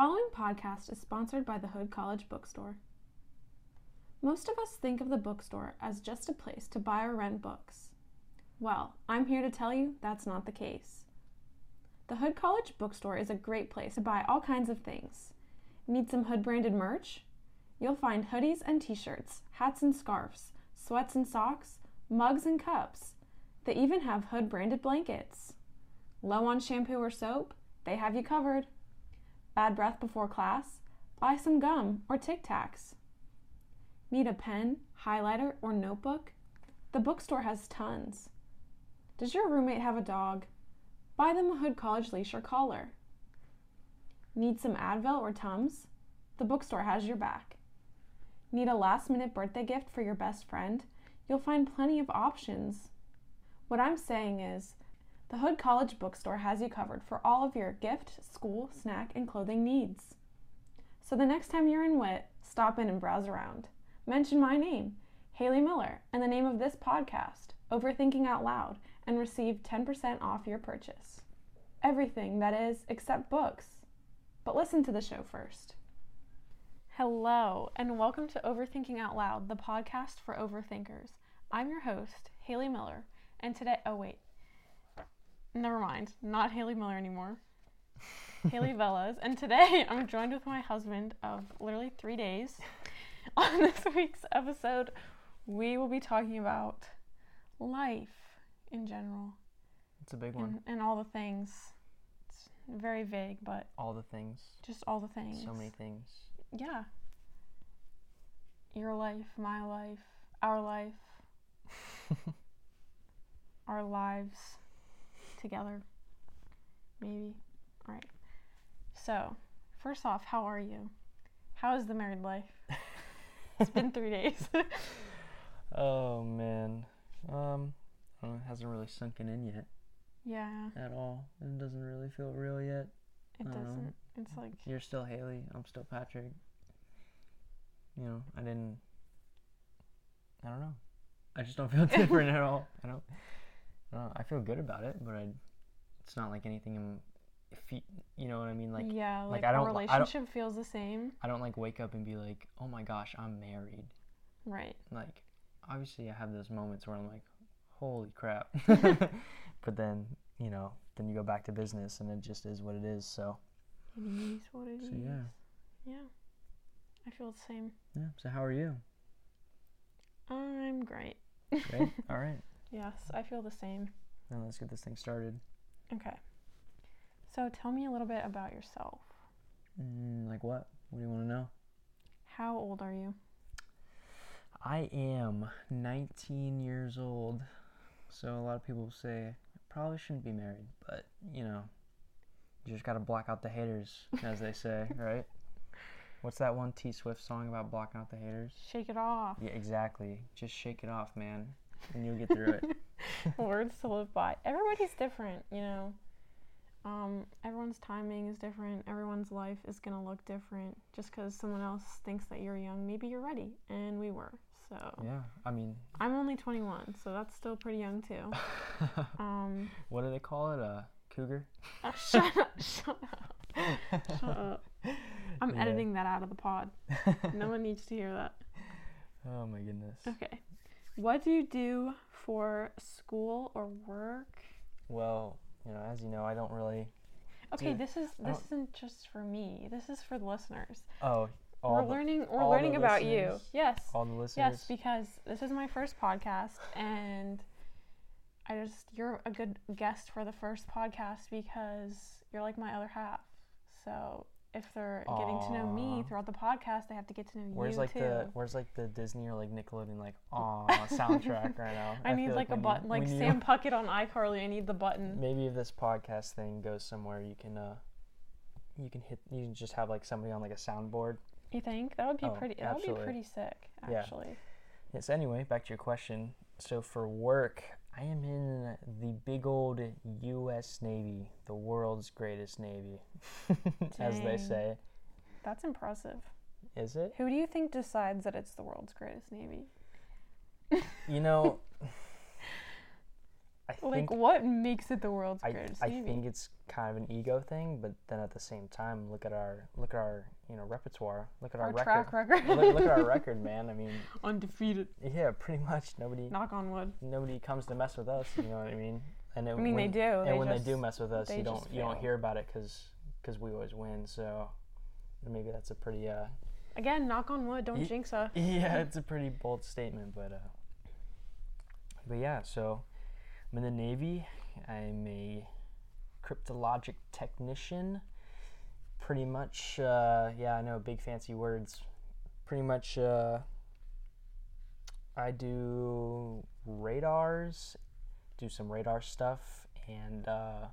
following podcast is sponsored by the Hood College Bookstore. Most of us think of the bookstore as just a place to buy or rent books. Well, I'm here to tell you that's not the case. The Hood College Bookstore is a great place to buy all kinds of things. Need some Hood branded merch? You'll find hoodies and t shirts, hats and scarves, sweats and socks, mugs and cups. They even have Hood branded blankets. Low on shampoo or soap? They have you covered. Bad breath before class? Buy some gum or Tic Tacs. Need a pen, highlighter, or notebook? The bookstore has tons. Does your roommate have a dog? Buy them a Hood College leash or collar. Need some Advil or Tums? The bookstore has your back. Need a last minute birthday gift for your best friend? You'll find plenty of options. What I'm saying is, the Hood College Bookstore has you covered for all of your gift, school, snack, and clothing needs. So the next time you're in WIT, stop in and browse around. Mention my name, Haley Miller, and the name of this podcast, Overthinking Out Loud, and receive 10% off your purchase. Everything, that is, except books. But listen to the show first. Hello, and welcome to Overthinking Out Loud, the podcast for overthinkers. I'm your host, Haley Miller, and today, oh wait, never mind, not Haley Miller anymore. Haley Velas, and today I'm joined with my husband of literally three days. On this week's episode, we will be talking about life in general It's a big one. and, and all the things. It's very vague, but All the things. just all the things. So many things. Yeah. Your life, my life, our life, our lives together. Maybe. All right. So, first off, how are you? How is the married life? it's been three days. oh man. Um, I don't know, it hasn't really sunken in yet yeah, at all. It doesn't really feel real yet. it I doesn't. It's like, You're still Haley. I'm still Patrick. You know, I didn't. I don't know. I just don't feel different at all. I don't. I know. I feel good about it, but I. It's not like anything. I'm. If you, you know what I mean? Like yeah, like, like, I a don't- I don't- relationship feels the same. I don't like wake up and be like, oh my gosh, I'm married. Right. like obviously I have those moments where I'm like, holy crap. but then, you know, then you go back to business and it just is what it is. So It is what it is. so yeah. Yeah. I feel the same. Yeah. So how are you? I'm great. Great. All right. Yes, I feel the same. Then let's get this thing started. Okay. So tell me a little bit about yourself. Mm, like what? What do you want to know? How old are you? I am 19 years old. So a lot of people say I probably shouldn't be married, but you know, you just got to block out the haters, as they say, right? What's that one T Swift song about blocking out the haters? Shake it off. Yeah, exactly. Just shake it off, man, and you'll get through it. Words to live by. Everybody's different, you know. Um, everyone's timing is different. Everyone's life is gonna look different. Just because someone else thinks that you're young, maybe you're ready, and we were. So Yeah, I mean, I'm only 21, so that's still pretty young too. Um, what do they call it? A cougar? oh, shut up! Shut up! Shut up! I'm Yeah. editing that out of the pod. No one needs to hear that. oh my goodness. Okay. What do you do for school or work? Well, you know, as you know, I don't really. Okay, Dude, this is I this isn't just for me. This is for the listeners. Oh, all we're the, learning we're learning about you. Yes. all the listeners. Yes, because this is my first podcast and I just you're a good guest for the first podcast because you're like my other half. So if they're getting to know me throughout the podcast, they have to get to know Where's you like too. the Where's like the Disney or like Nickelodeon like aw soundtrack right now? I need feel like, a button, like Sam Puckett on iCarly. I need the button. Maybe if this podcast thing goes somewhere, you can uh, you can hit. You can just have like somebody on like a soundboard. You think that would be Oh, pretty? That would be pretty sick, Yeah. actually. Yes. Anyway, back to your question. So for work, I am in the big old U.S. Navy, the world's greatest navy, as they say. That's impressive. Is it? Who do you think decides that it's the world's greatest navy? You know, I Like, what makes it the world's I, greatest I think it's kind of an ego thing, but then at the same time, look at our look at our you know repertoire. Look at our, Our record. track record. look, look at our record, man. I mean, Undefeated. yeah, pretty much nobody Knock on wood. nobody comes to mess with us. You know what I mean? And it, I mean, they when, do. And they when just, they do mess with us, you don't you don't hear about it because because we always win. So maybe that's a pretty uh Again, knock on wood. Don't Ye- jinx us. yeah, it's a pretty bold statement, but uh, but yeah. So I'm in the Navy. I'm a cryptologic technician. Pretty much, uh, yeah, I know big fancy words. Pretty much, uh, I do radars, do some radar stuff, and uh,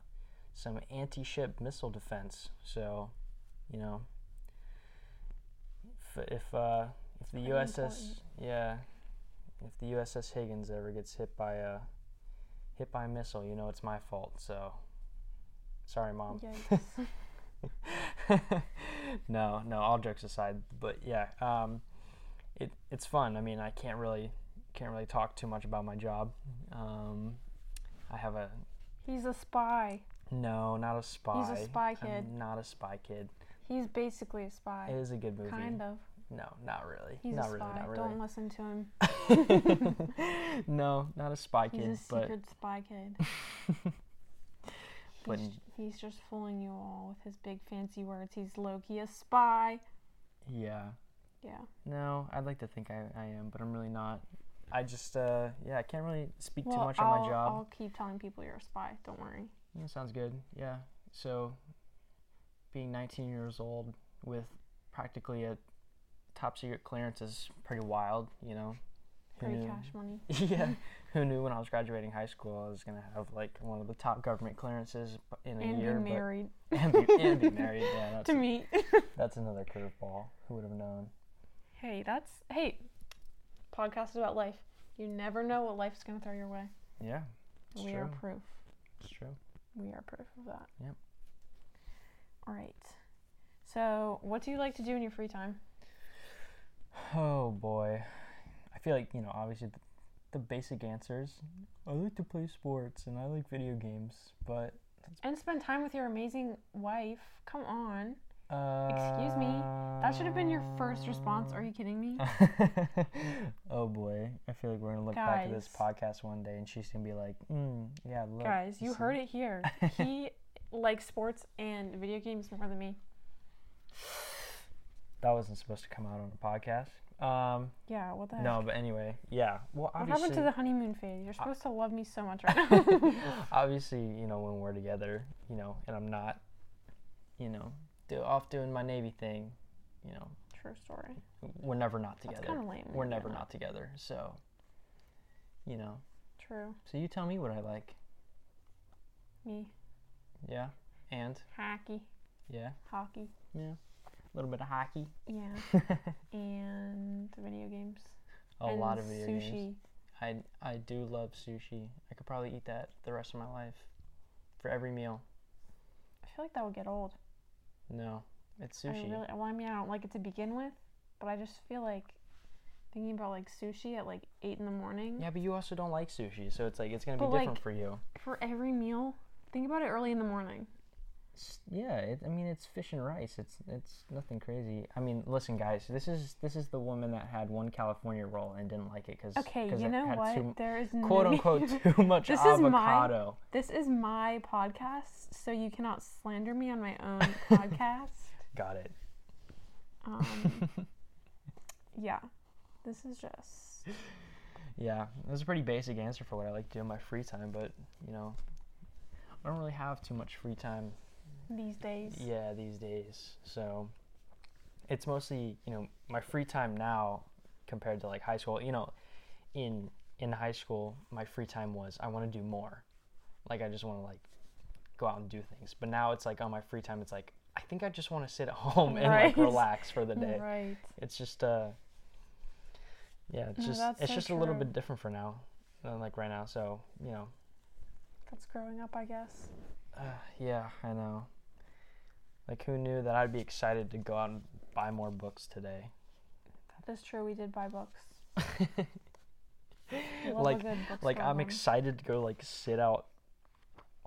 some anti-ship missile defense. So, you know, if if uh, if the Pretty USS important. yeah, if the USS Higgins ever gets hit by a hit by a missile, you know it's my fault. So, sorry, mom. No, no. All jokes aside, but yeah, um, it it's fun. I mean, I can't really can't really talk too much about my job. Um, I have a He's a spy. no, not a spy. spy I'm kid. not a spy kid. He's basically a spy. It is a good movie. Kind of. No, not really. He's not a really. spy. Not Don't listen to him. no, not a spy kid. He's a but secret spy kid. But- He's, he's just fooling you all with his big fancy words. He's lowkey, a spy. yeah. Yeah. No, I'd like to think I, I am, but I'm really not. I just, uh, yeah, I can't really speak too much on I'll, my job. I'll keep telling people you're a spy. Don't worry. Yeah, sounds good. Yeah. So, being 19 years old with practically a top secret clearance is pretty wild, you know? Who Pretty knew? cash money. yeah. Who knew when I was graduating high school I was going to have like one of the top government clearances in a And year? be married But, and, be, and be married. Yeah, to me. that's another curveball. Who would have known? hey, that's hey. Podcast is about life. You never know what life's gonna throw your way. Yeah, we true. are proof. It's true. We are proof of that. Yep. All right. So, what do you like to do in your free time? Oh boy. I feel like, you know, obviously the, the basic answers. I like to play sports and I like video games, but And spend time with your amazing wife. Come on. uh Excuse me? That should have been your first response. Are you kidding me? oh boy. I feel like we're going to look back at this podcast one day and she's going to be like, mm, yeah, look. Guys, you see?" heard it here. He likes sports and video games more than me. That wasn't supposed to come out on a podcast. Um, Yeah, what the heck? no, but anyway, yeah. Well, what happened to the honeymoon phase? You're supposed to love me so much right now. obviously, you know, when we're together, you know, and I'm not, you know, do, off doing my Navy thing, you know, True story. we're never not together. kind of lame. We're never not together. So, you know, True. so you tell me what I like. Me. Yeah. And Hockey. yeah, Hockey. yeah. A little bit of hockey. Yeah. and video games. A and lot of video sushi. games. I I do love sushi. I could probably eat that the rest of my life, for every meal. I feel like that would get old. No, it's sushi. I really, well, I mean, I don't like it to begin with, but I just feel like thinking about like sushi at like eight in the morning Yeah, but you also don't like sushi, so it's like it's gonna be But, different for you. for every meal. Think about it early in the morning. Yeah, it, I mean it's fish and rice. It's it's nothing crazy. I mean, listen, guys, this is this is the woman that had one California roll and didn't like it because Okay, it you know what? too, there is quote no unquote too much This is my- avocado. This is my podcast, so you cannot slander me on my own podcast. Got it. Um, yeah, this is just Yeah, it was a pretty basic answer for what I like to do in my free time, but you know, I don't really have too much free time these days. Yeah, these days. So it's mostly, you know, my free time now compared to like high school. You know, in in high school, my free time was I want to do more. Like I just want to like go out and do things. But now it's like on my free time it's like I think I just want to sit at home and like relax for the day. Right. It's just uh yeah, it's No, just it's so just a little bit different for now than like right now. So, you know, That's growing up, I guess. uh, yeah, I know. Like who knew that I'd be excited to go out and buy more books today? That is true. We did buy books. Like like I'm excited to go like sit out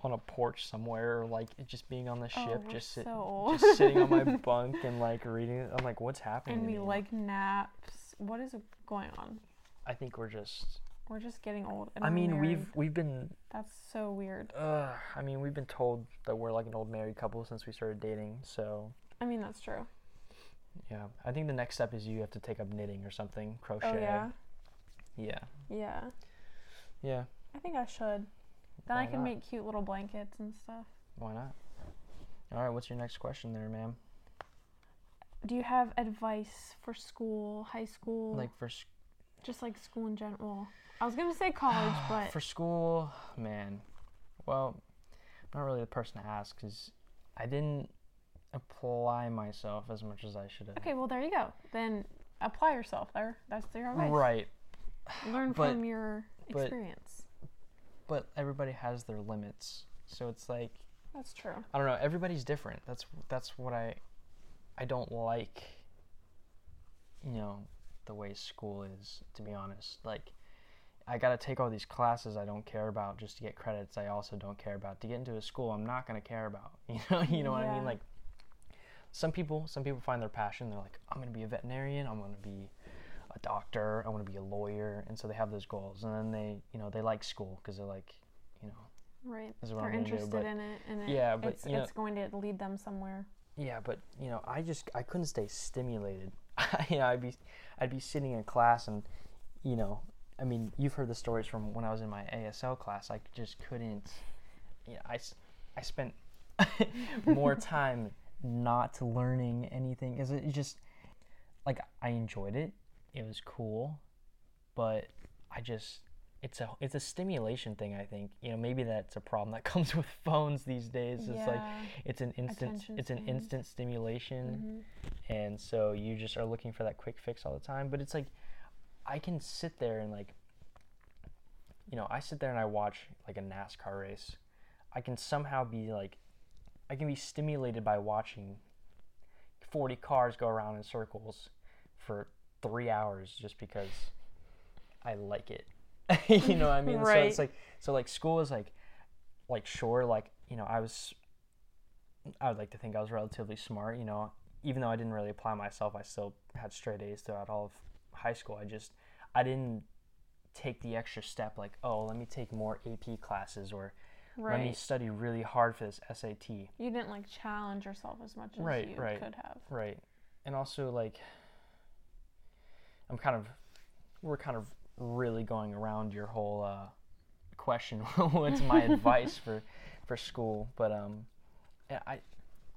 on a porch somewhere or like just being on the Oh, ship we're just sit, so just sitting on my bunk and like reading. I'm like what's happening and we like naps. What is going on? I think we're just We're just getting old. And I mean married. we've we've been That's so weird. uh I mean we've been told that we're like an old married couple since we started dating. So I mean, that's true. yeah, I think the next step is you have to take up knitting or something, crochet. Oh yeah, Yeah. yeah. Yeah. I think I should. Then I can not? make cute little blankets and stuff. Why not? All right, what's your next question there, ma'am? Do you have advice for school, high school, Like for just like school in general? I was gonna say college, but for school, man. Well, I'm not really the person to ask because I didn't apply myself as much as I should have. okay. Well, there you go. Then apply yourself. There, that's your advice. Right, Learn But- from your but- experience. but everybody has their limits, so it's like That's true. I don't know. Everybody's different. That's that's what I I don't like. You know, the way school is. To be honest, like I got to take all these classes I don't care about just to get credits. I also don't care about to get into a school I'm not gonna care about. You know, you know what I mean? Like some people, some people find their passion. They're like, I'm gonna be a veterinarian. I'm gonna be a doctor. I want to be a lawyer, and so they have those goals. And then they, you know, they like school because they're like, you know, Right. This is what They're I'm gonna do, interested but- in it, and it, Yeah, but, it's, you know- it's going to lead them somewhere. Yeah, but you know, I just I couldn't stay stimulated. you know, I'd be I'd be sitting in class and you know, I mean, you've heard the stories from when I was in my ASL class. I just couldn't. You know, I I spent more time not learning anything because it just like I enjoyed it. It was cool, but I just it's a it's a stimulation thing. I think you know maybe that's a problem that comes with phones these days. It's like it's an instant Attention it's an instant stimulation Mhm. and so you just are looking for that quick fix all the time but it's like i can sit there and like you know i sit there and i watch like a nascar race i can somehow be like i can be stimulated by watching 40 cars go around in circles for three hours just because i like it you know what i mean so Right. it's like so like school is like like sure like you know i was I would like to think I was relatively smart. You know, even though I didn't really apply myself, I still had straight A's throughout all of high school. I just I didn't take the extra step like, oh, let me take more AP classes or let me study really hard for this SAT. You didn't like challenge yourself as much as Right, you right. could have. Right. And also like I'm kind of we're kind of really going around your whole uh, question. What's my advice for for school? But um I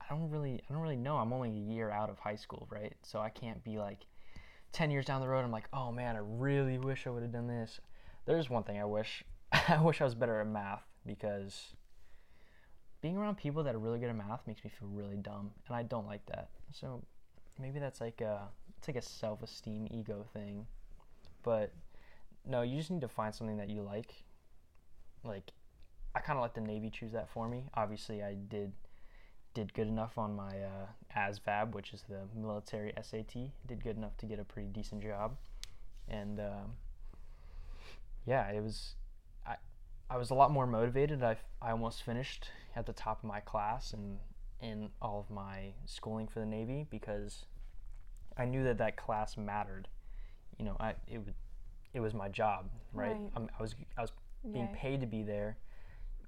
I don't really I don't really know. I'm only a year out of high school, right? So I can't be like 10 years down the road I'm like, "Oh man, I really wish I would have done this." There's one thing I wish. I wish I was better at math because being around people that are really good at math makes me feel really dumb, and I don't like that. So maybe that's like a it's like a self-esteem ego thing. But no, you just need to find something that you like. Like I kind of let the Navy choose that for me. Obviously, I did did good enough on my uh, ASVAB, which is the military SAT. Did good enough to get a pretty decent job, and um, yeah, it was. I I was a lot more motivated. I I almost finished at the top of my class and in all of my schooling for the Navy because I knew that that class mattered. You know, I it would it was my job, right? Right. I'm, I was I was being Yeah. paid to be there.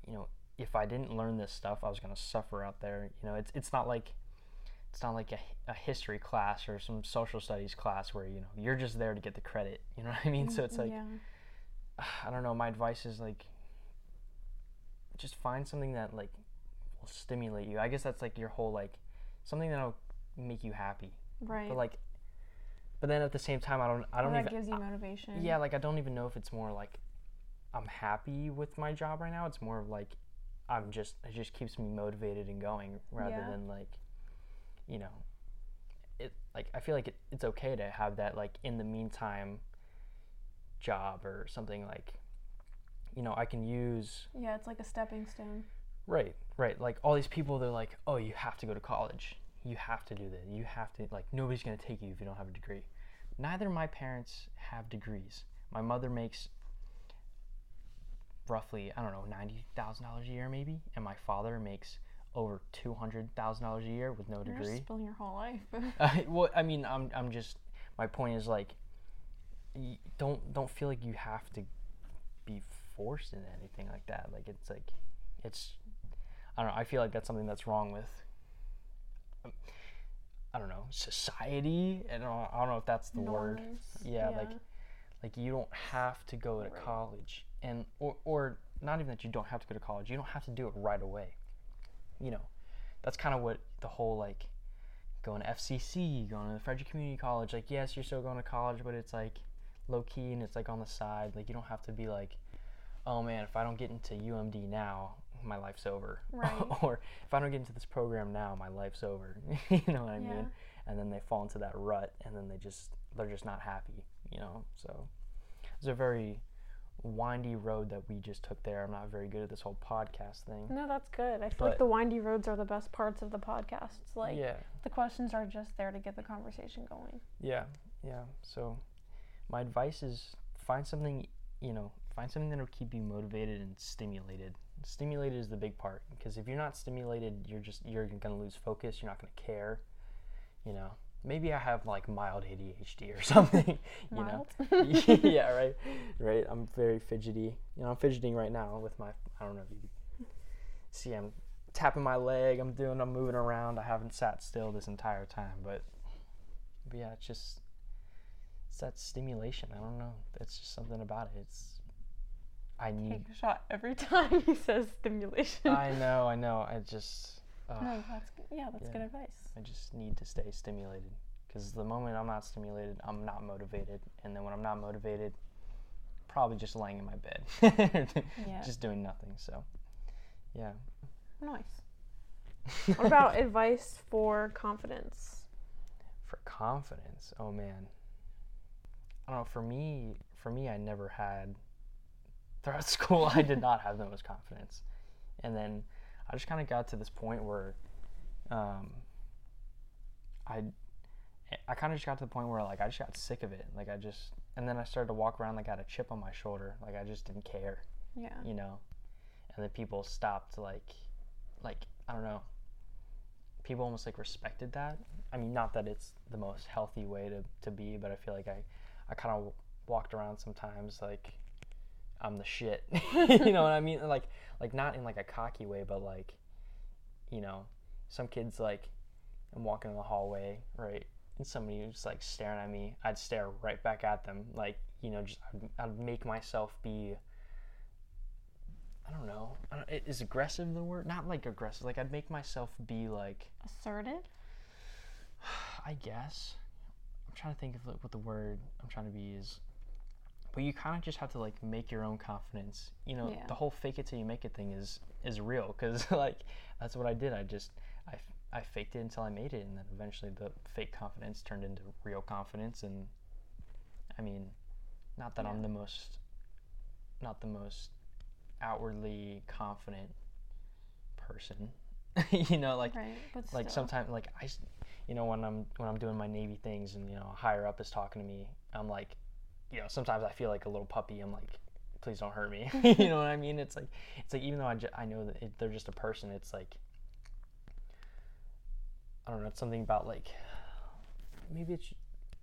You know, if I didn't learn this stuff, I was gonna suffer out there. You know, it's it's not like it's not like a, a history class or some social studies class where you know you're just there to get the credit. You know what I mean? So it's like mm-hmm, yeah. I don't know. My advice is like just find something that like will stimulate you. I guess that's like your whole like something that'll make you happy. right. But like, but then at the same time, I don't I don't that even gives you motivation. yeah like I don't even know if it's more like I'm happy with my job right now. It's more of like I'm just it just keeps me motivated and going rather Yeah. than like you know it like I feel like it, it's okay to have that like in the meantime job or something like you know I can use Yeah, it's like a stepping stone. Right, right. Like all these people, they're like, oh, you have to go to college. You have to do this You have to, like, nobody's to take you if you don't have a degree. Neither of my parents have degrees. My mother makes roughly I don't know ninety thousand dollars a year maybe, and my father makes over two hundred thousand dollars a year with no You're degree. spilling your whole life. Uh, well, I mean, I'm I'm just my point is like, don't don't feel like you have to be forced into anything like that. Like it's like, it's I don't know. I feel like that's something that's wrong with. um, I don't know society. I don't, I don't know if that's the word. Norms. Yeah, like like you don't have to go to Right. college and or or not even that you don't have to go to college. You don't have to do it right away. You know, that's kind of what the whole like going to FCC, going to the Frederick Community College. Like, yes, you're still going to college, but it's like low key and it's like on the side. Like, you don't have to be like, oh man, if I don't get into UMD now, my life's over. Right. or if I don't get into this program now, my life's over. you know what I Yeah. mean? And then they fall into that rut, and then they just they're just not happy. You know, so it's a very windy road that we just took there. I'm not very good at this whole podcast thing. no, that's good. I feel But- like the windy roads are the best parts of the podcasts. Like yeah. the questions are just there to get the conversation going. Yeah, yeah. So, my advice is find something, you know, find something that'll keep you motivated and stimulated. Stimulated is the big part because if you're not stimulated, you're just you're gonna lose focus. You're not gonna care. You know, maybe I have like mild ADHD or something. you know, yeah, right, right. I'm very fidgety. You know, I'm fidgeting right now with my. I don't know if you can see. I'm tapping my leg. I'm doing. I'm moving around. I haven't sat still this entire time, but, but yeah, it's just it's that stimulation. I don't know. It's just something about it. It's I need. Take a shot every time he says stimulation. I know. I know. I just. Uh, no, that's yeah, that's good advice. I just need to stay stimulated because the moment I'm not stimulated, I'm not motivated, and then when I'm not motivated, probably just laying in my bed, Yeah. just doing nothing. So, yeah. Nice. What about advice for confidence? for confidence, oh man, I don't know. For me, for me, I never had throughout school. I did not have the most confidence, and then I just kind of got to this point where, um, I, I kind of just got to the point where like I just got sick of it. Like I just, and then I started to walk around like I had a chip on my shoulder. Like I just didn't care, Yeah. you know. And then people stopped like, like I don't know. People almost like respected that. I mean, not that it's the most healthy way to, to be, but I feel like I, I kind of walked around sometimes like I'm the shit. you know what I mean? Like like not in like a cocky way, but like you know, some kids like I'm walking in the hallway, right? And somebody was like staring at me. I'd stare right back at them. Like, you know, just I'd, I'd make myself be I don't know. I don't, is aggressive the word? Not like aggressive. Like I'd make myself be like Assertive? I guess. I'm trying to think of like, what the word I'm trying to be is. But you kind of just have to like make your own confidence. You know, Yeah. the whole fake it till you make it thing is is real because like that's what I did. I just I I faked it until I made it, and then eventually the fake confidence turned into real confidence. And I mean, not that I'm the most, not the most outwardly confident person. you know, like right. Like sometimes like I, you know, when I'm when I'm doing my Navy things and you know a higher up is talking to me, I'm like, you know, sometimes I feel like a little puppy. I'm like, please don't hurt me. you know what I mean? It's like it's like even though I, ju- I know that it, they're just a person, it's like I don't know. It's something about like maybe it's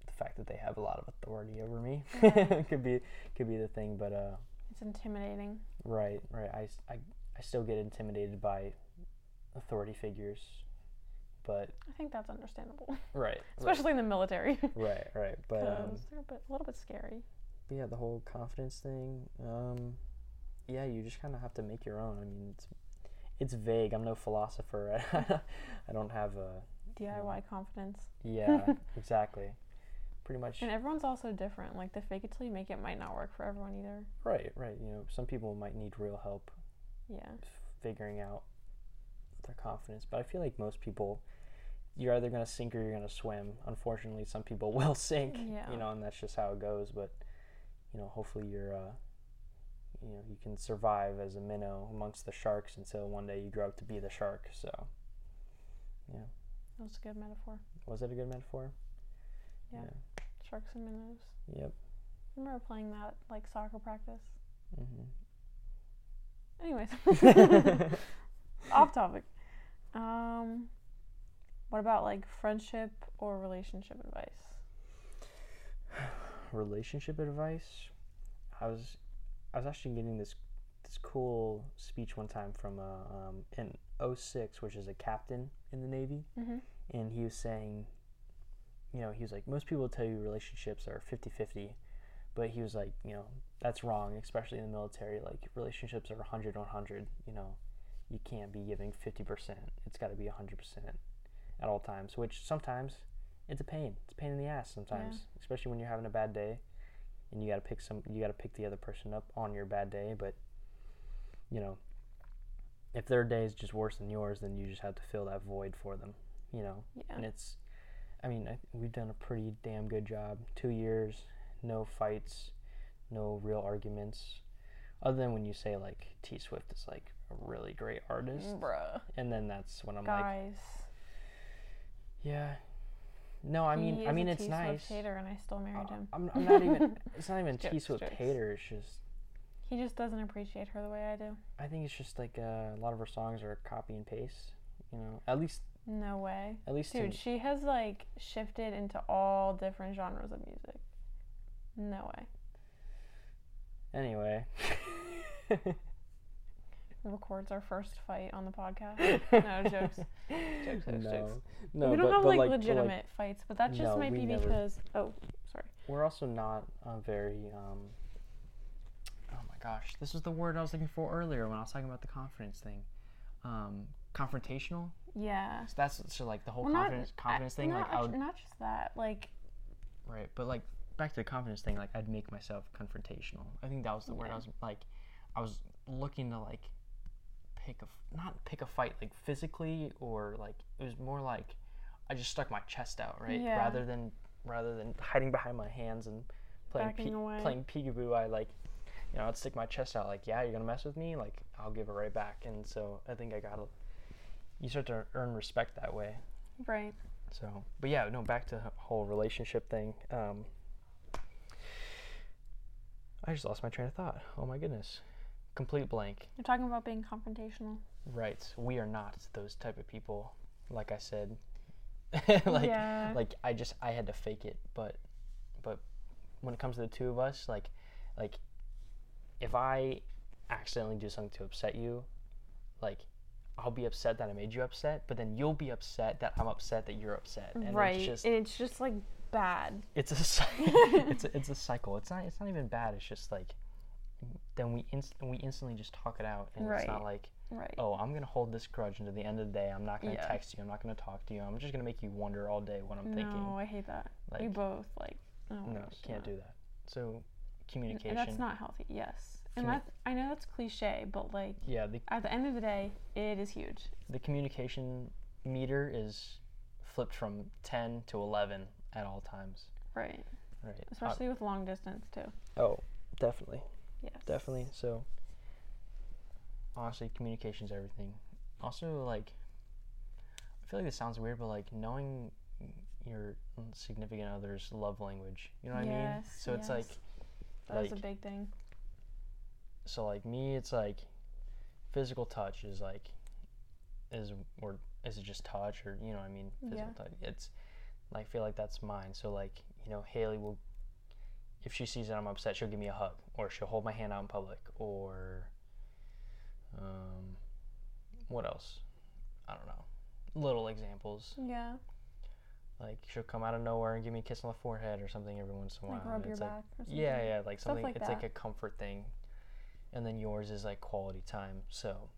the fact that they have a lot of authority over me. Yeah. could be could be the thing, but uh, it's intimidating. right, right. I, I, I still get intimidated by authority figures, but I think that's understandable, right, right. especially in the military. Right, right. But um, they're a, bit, a little bit scary. but yeah, the whole confidence thing. Um, yeah, you just kind of have to make your own. I mean, it's it's vague. I'm no philosopher. I don't have a DIY confidence. yeah, exactly. Pretty much. And everyone's also different. Like the fake it till you make it might not work for everyone either. Right, right. You know, some people might need real help Yeah. figuring out their confidence, but I feel like most people. You're either gonna sink or you're gonna swim. Unfortunately, some people will sink. Yeah. You know, and that's just how it goes. But you know, hopefully you're, uh, you know, you can survive as a minnow amongst the sharks until one day you grow up to be the shark. So, yeah. That was a good metaphor. was it a good metaphor? Yeah. Sharks and minnows. Yep. I remember playing that like soccer practice. Mm-hmm. Anyways, off topic. Um, what about like friendship or relationship advice? Relationship advice. I was, I was actually getting this, this cool speech one time from a um, in 06, which is a captain in the Navy, Mm-hmm. and he was saying, you know, he was like, most people tell you relationships are 50-50, but he was like, you know, that's wrong, especially in the military. Like relationships are 100 100. You know, you can't be giving 50%. It's got to be 100% at all times, which sometimes it's a pain. It's a pain in the ass sometimes, especially when you're having a bad day and you got to pick some you got to pick the other person up on your bad day, but you know, if their day is just worse than yours, then you just have to fill that void for them, you know. Yeah. And it's I mean, I, we've done a pretty damn good job. 2 years, no fights, no real arguments. Other than when you say like T Swift is like a really great artist, Bruh. and then that's when I'm like, Guys. yeah. No, I mean, I mean, it's nice. hater and I still married Uh, him. I'm, I'm not even. It's not even T Swift hater. It's just. He just doesn't appreciate her the way I do. I think it's just like uh, a lot of her songs are copy and paste. You know, at least, No way. at least. Dude, in, she has like shifted into all different genres of music. No way. Anyway. Records our first fight on the podcast. No, jokes. Jokes, jokes, no, jokes. no, we don't but, have but like, like, legitimate fights, but that just No, might be never- because oh, sorry. we're also not uh, very. Um, oh my gosh, this was the word I was looking for earlier when I was talking about the confidence thing. Um, confrontational. Yeah. So that's so like the whole Well, not- confidence confidence thing. Not, Like I would not just that. Like Right, but like back to the confidence thing, like I'd make myself confrontational. I think that was the word I was like, I was looking to like pick a not pick a fight like physically or like it was more like I just stuck my chest out, right? Yeah. Rather than rather than hiding behind my hands and playing pe- playing peekaboo, I like you know I'd stick my chest out like yeah you're gonna mess with me like I'll give it right back and so I think I gotta you start to earn respect that way. right. So, but yeah, no, back to the whole relationship thing. Um, I just lost my train of thought. Oh my goodness. Complete blank. You're talking about being confrontational. Right. We are not those type of people. Like I said. like yeah. like I just I had to fake it, but but when it comes to the two of us, like like if I accidentally do something to upset you, like I'll be upset that I made you upset, but then you'll be upset that I'm upset that you're upset. And right. it's just and it's just like bad. it's a it's a, it's a cycle. It's not it's not even bad. It's just like then we inst- we instantly just talk it out, and it's not like Right. oh I'm gonna hold this grudge until the end of the day. I'm not gonna Yeah. text you. I'm not gonna talk to you. I'm just gonna make you wonder all day what I'm no, thinking. No, I hate that. we Like both like oh no, gosh, can't no. do that. So communication. That's not healthy. Yes. And Commu- that I know that's cliche, but like yeah, the at the end of the day, it is huge. the communication meter is flipped from 10 to 11 at all times. Right. Right. Uh, Especially with long distance too. oh, definitely. Yes. definitely so honestly communication's everything also like i feel like this sounds weird but like knowing your significant other's love language you know what i mean Yes, so it's like That is like- a big thing. so like me it's like physical touch is like is or is it just touch or you know what i mean physical Yeah. touch it's i feel like that's mine so like you know haley will if she sees that i'm upset she'll give me a hug or she'll hold my hand out in public or um what else i don't know little examples Yeah. like she'll come out of nowhere and give me a kiss on the forehead or something every once in a while Like rub your like back or something. yeah, yeah, like something. like it's like a comfort thing, and then yours is like quality time. So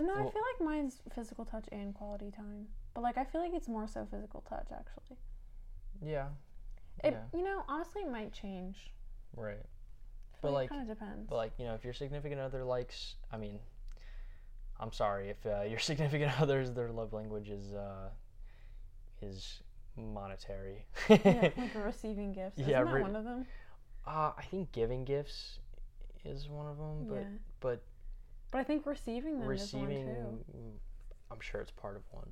No, I feel like mine's physical touch and quality time. But like I feel like it's more so physical touch actually. yeah, It yeah, you know, honestly it might change. right. But, feel like- it kinda depends. But like you know, if your significant other likes, I mean, I'm sorry if uh, your significant other's their love language is uh, is monetary. yeah, like receiving gifts. Isn't Yeah, that re- one of them? uh, I think giving gifts is one of them, but yeah. but But I think receiving them receiving, is one too. I'm sure it's part of one.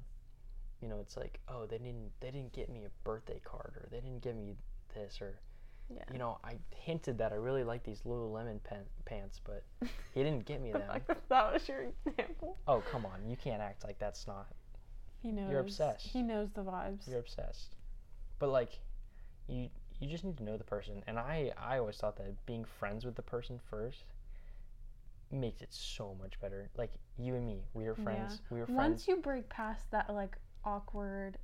You know, it's like, oh, they didn't they didn't get me a birthday card, or they didn't give me this, or Yeah. you know, I hinted that I really like these Lululemon pen- pants, but he didn't get me the them. that was your example. Oh, come on. You can't act like that's not. He knows. You're obsessed. He knows the vibes. You're obsessed. But like you you just need to know the person. And I I always thought that being friends with the person first makes it so much better. Like you and me, we were friends. We were friends. Once you break past that like awkward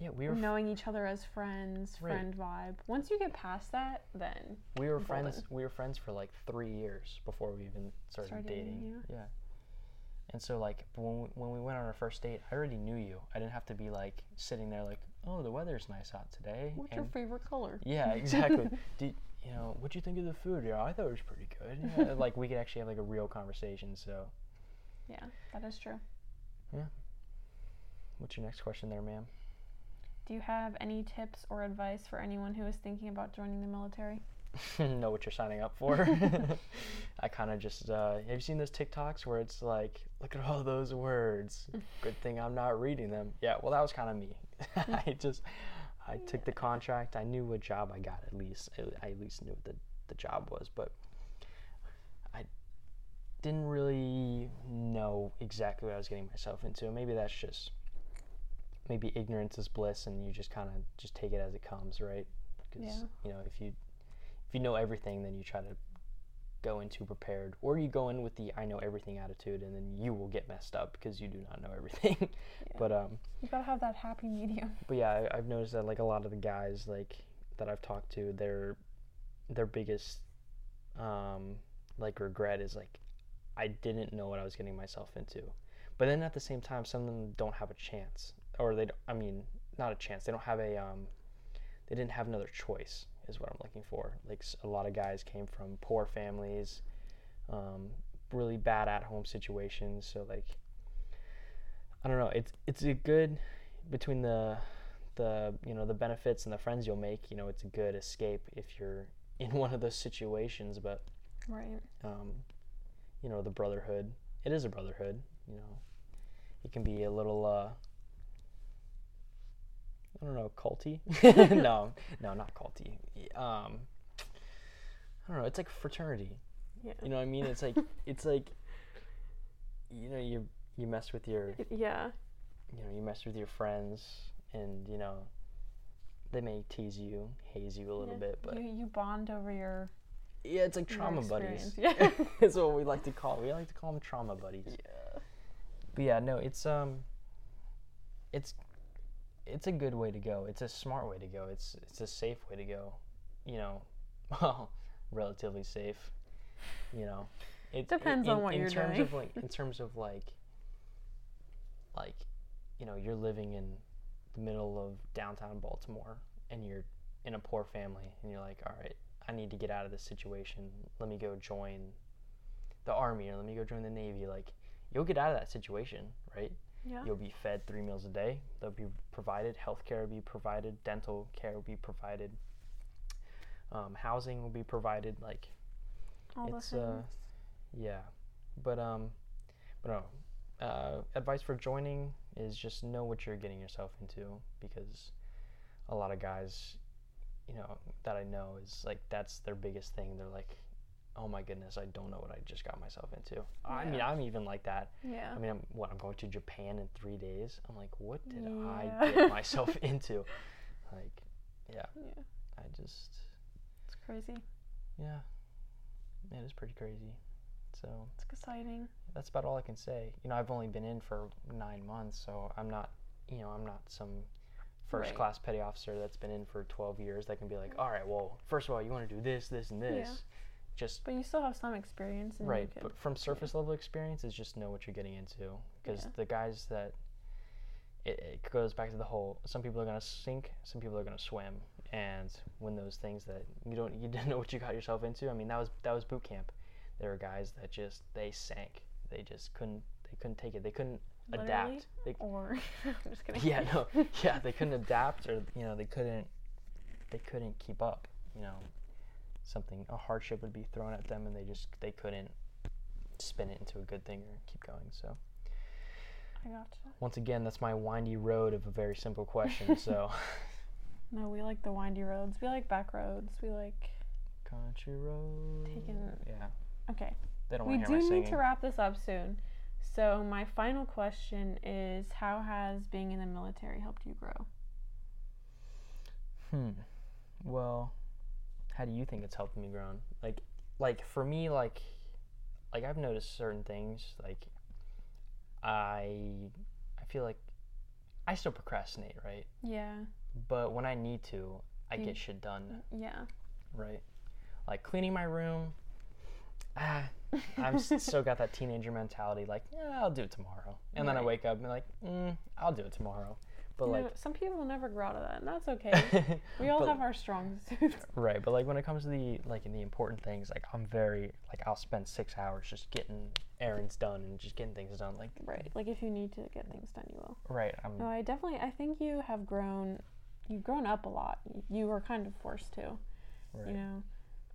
yeah, we were knowing each other as friends, Right. friend vibe. Once you get past that, then we were golden. friends we were friends for like 3 years before we even started, Started dating. dating, Yeah. And so like when we, when we went on our first date, I already knew you. I didn't have to be like sitting there like, "Oh, the weather's nice out today." what's and- your favorite color? Yeah, exactly. Did you know what'd you think of the food? Yeah, I thought it was pretty good. Yeah, like we could actually have like a real conversation. So, Yeah, that is true. What's your next question, there, ma'am? Do you have any tips or advice for anyone who is thinking about joining the military? know what you're signing up for. I kind of just uh, have you seen those TikToks where it's like, look at all those words. Good thing I'm not reading them. Yeah, well, that was kind of me. I just I took the contract. I knew what job I got at least. I- I at least knew what the the job was, but I didn't really know exactly what I was getting myself into. Maybe that's just maybe ignorance is bliss, and you just kind of just take it as it comes, right? Because Yeah. you know if you if you know everything, then you try to go into prepared, or you go in with the I know everything attitude, and then you will get messed up because you do not know everything. yeah. But um, You gotta have that happy medium. but yeah, I, I've noticed that like a lot of the guys like that I've talked to, their their biggest um, like regret is like I didn't know what I was getting myself into. But then at the same time, some of them don't have a chance, or they don't, I mean not a chance. They don't have a um, they didn't have another choice is what I'm looking for. Like a lot of guys came from poor families, um, really bad at home situations. So like I don't know. It's it's a good between the the you know the benefits and the friends you'll make. You know, it's a good escape if you're in one of those situations. But Right. um, you know, the brotherhood. It is a brotherhood. You know, it can be a little. Uh, I don't know, culty. no, no, not culty. Um, I don't know. It's like fraternity. Yeah. You know what I mean? It's like it's like you know you you mess with your Yeah. you know you mess with your friends and you know they may tease you, haze you a little Yeah. bit, but you, you bond over your, yeah, it's like trauma buddies. Yeah. That's what we like to call. We like to call them trauma buddies. yeah. But yeah, no, it's um, it's it's a good way to go. It's a smart way to go. It's it's a safe way to go. You know, well, relatively safe. You know, it Depends in, on what in you're terms doing. Of like, in terms of like, like, you know, you're living in the middle of downtown Baltimore, and you're in a poor family, and you're like, all right, I need to get out of this situation. Let me go join the army, or let me go join the navy. Like, you'll get out of that situation, right? Yeah. You'll be fed three meals a day. They'll be provided. Health care will be provided. Dental care will be provided. Um, housing will be provided. Like All it's the uh, yeah, but um, but no. Uh, advice for joining is just know what you're getting yourself into because a lot of guys, you know, that I know is like that's their biggest thing. They're like, oh my goodness, I don't know what I just got myself into. I mean, I'm even like that. yeah. I mean, I'm, what I'm going to Japan in three days. I'm like, what did I get myself into? Like, yeah, yeah. I just, It's crazy. yeah, it is pretty crazy. So It's exciting. that's about all I can say. You know, I've only been in for nine months, so I'm not, you know, I'm not some first Right. class petty officer that's been in for 12 years that can be like, all right, well, first of all, you want to do this, this, and this. Yeah. Just But you still have some experience. Right but from surface level experience is just know what you're getting into because Yeah. the guys that it, it goes back to the whole some people are going to sink some people are going to swim and when those things that you don't you didn't know what you got yourself into i mean that was that was boot camp there were guys that just they sank they just couldn't they couldn't take it they couldn't Literally? adapt they, Or I'm just kidding. yeah no yeah they couldn't adapt or you know they couldn't they couldn't keep up you know something a hardship would be thrown at them and they just they couldn't spin it into a good thing or keep going so I gotcha. once again that's my windy road of a very simple question so No, we like the windy roads. We like back roads. We like. Country roads. Taking- Yeah. Okay. They don't We do my need singing. to wrap this up soon. So, my final question is How has being in the military helped you grow? Hmm. Well, how do you think it's helped me grow? Like, like for me, like, like I've noticed certain things. Like, I, I feel like I still procrastinate, right? Yeah. But when I need to, I You- get shit done, Yeah. right? Like cleaning my room. Ah, I'm still got that teenager mentality. Like, yeah, I'll do it tomorrow. And then I wake up and be like, mm, I'll do it tomorrow. But You like, know, some people never grow out of that, and that's okay. We all But- have our strong suits. Right, but like when it comes to the like in the important things, like I'm very like I'll spend six hours just getting errands done and just getting things done. Like right. Like, if you need to get things done, you will. right, I'm No, I definitely, I think you have grown, you've grown up a lot. You were kind of forced to, right. you know.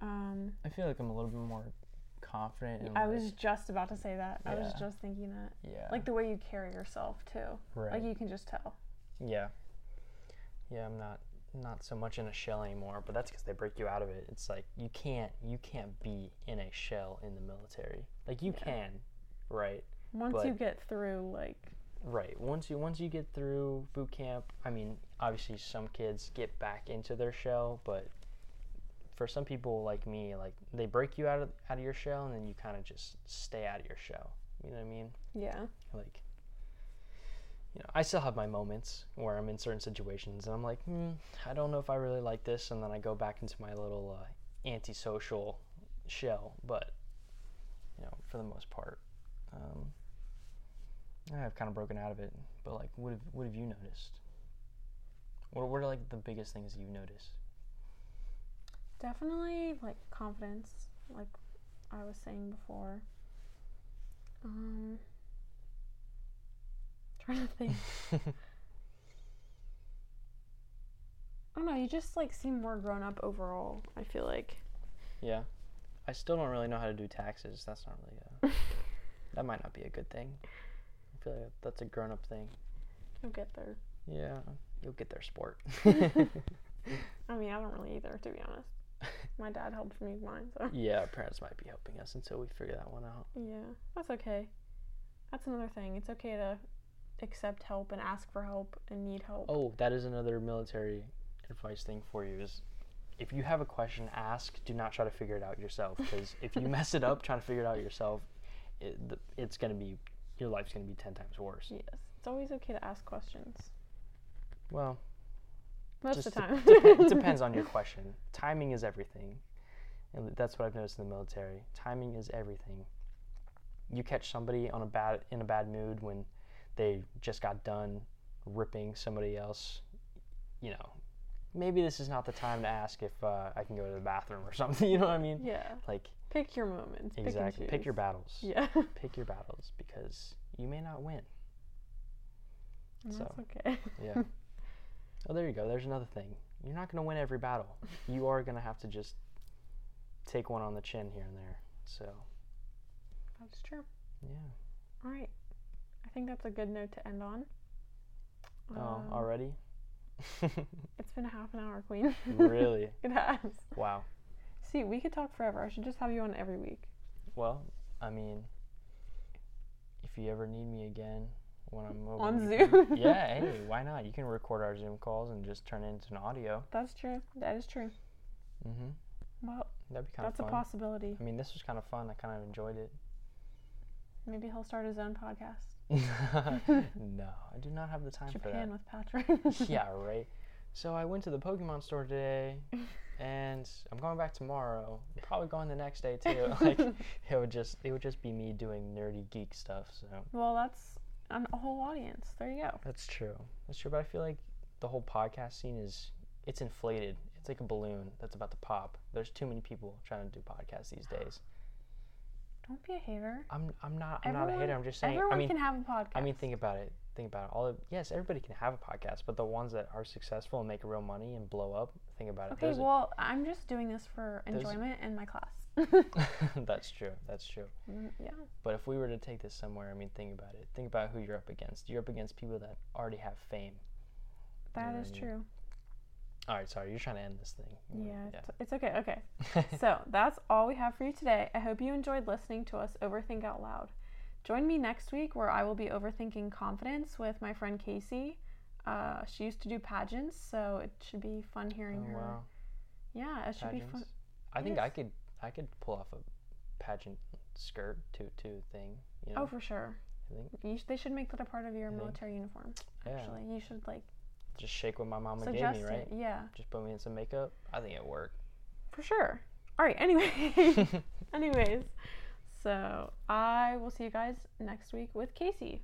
Um, I feel like I'm a little bit more confident. And I like, was just about to say that. I was just thinking that. yeah, Like the way you carry yourself, too. right, Like, you can just tell. Yeah, yeah. I'm not not so much in a shell anymore, but that's because they break you out of it. It's like you can't you can't be in a shell in the military. Like you Yeah. can, right? Once But- you get through, like, Right. Once you once you get through boot camp, I mean, obviously some kids get back into their shell, but for some people like me, like they break you out of out of your shell and then you kind of just stay out of your shell. You know what I mean? yeah. Like you know, I still have my moments where I'm in certain situations and I'm like, hmm, I don't know if I really like this, and then I go back into my little uh, antisocial shell. But you know, for the most part, um, I've kind of broken out of it. But like, what have what have you noticed? What what are like the biggest things you've noticed? Definitely, like, confidence, like I was saying before. Um, trying to think. I don't know, you just, like, seem more grown up overall, I feel like. yeah, I still don't really know how to do taxes. That's not really a. that might not be a good thing. I feel like that's a grown up thing. You'll get there. Yeah, you'll get there, sport. I mean, I don't really either, to be honest. My dad helped me with mine, so. yeah, our parents might be helping us until we figure that one out. Yeah, that's okay. That's another thing. It's okay to accept help and ask for help and need help. Oh, that is another military advice thing for you is if you have a question, ask. Do not try to figure it out yourself because if you mess it up trying to figure it out yourself, it, it's gonna be your life's gonna be ten times worse. Yes, it's always okay to ask questions. Well, Most of the time. depen- it depends on your question. Timing is everything, and that's what I've noticed in the military. Timing is everything. You catch somebody on a bad in a bad mood when they just got done ripping somebody else. You know, maybe this is not the time to ask if uh, I can go to the bathroom or something. You know what I mean? yeah, Like pick your moments. exactly. Pick, Pick your battles. Yeah, Pick your battles because you may not win. and So. that's okay. Yeah. oh, there you go. There's another thing. You're not going to win every battle. You are going to have to just take one on the chin here and there. So, That's true. yeah. All right, think that's a good note to end on. Oh, Um, already? It's been a half an hour, Queen. really? it has. Wow. See, we could talk forever. I should just have you on every week. Well, I mean, if you ever need me again when I'm over On Zoom. yeah, hey, why not? You can record our Zoom calls and just turn it into an audio. That's true. That is true. Mm-hmm. Well, That'd be kind that's of a possibility. I mean, this was kind of fun. I kind of enjoyed it. Maybe he'll start his own podcast. no, I do not have the time for that. Japan with Patrick. yeah, right. So I went to the Pokemon store today, and I'm going back tomorrow. Probably going the next day too. like it would just it would just be me doing nerdy geek stuff. So well, that's an, a whole audience. There you go. that's true. That's true. But I feel like the whole podcast scene is it's inflated. It's like a balloon that's about to pop. There's too many people trying to do podcasts these days. Don't be a hater. I'm I'm not I'm not a hater. I'm just saying. Everyone I mean can have a podcast. I mean think about it. Think about it. All of, yes, everybody can have a podcast, but the ones that are successful and make real money and blow up, think about it. okay, Those are- well, I'm just doing this for enjoyment in my class. that's true. That's true. Mm, yeah. But if we were to take this somewhere, I mean, think about it. Think about who you're up against. You're up against people that already have fame. That is mean? true. All right, sorry, you're trying to end this thing. You Yeah, It's, okay. Okay. so that's all we have for you today. I hope you enjoyed listening to us overthink out loud. Join me next week where I will be overthinking confidence with my friend Casey. Uh, she used to do pageants, so it should be fun hearing Oh, her. wow. Yeah, it should be fun. Pageants. I think I could I could pull off a pageant skirt tutu thing. You know, Oh, for sure. I think You sh- they should make that a part of your I think- military uniform. Yeah. Actually, you should like just shake what my mama gave me, right? it. Yeah, Just put me in some makeup. I think it worked. for sure. All right. Anyway, anyways, so I will see you guys next week with Casey.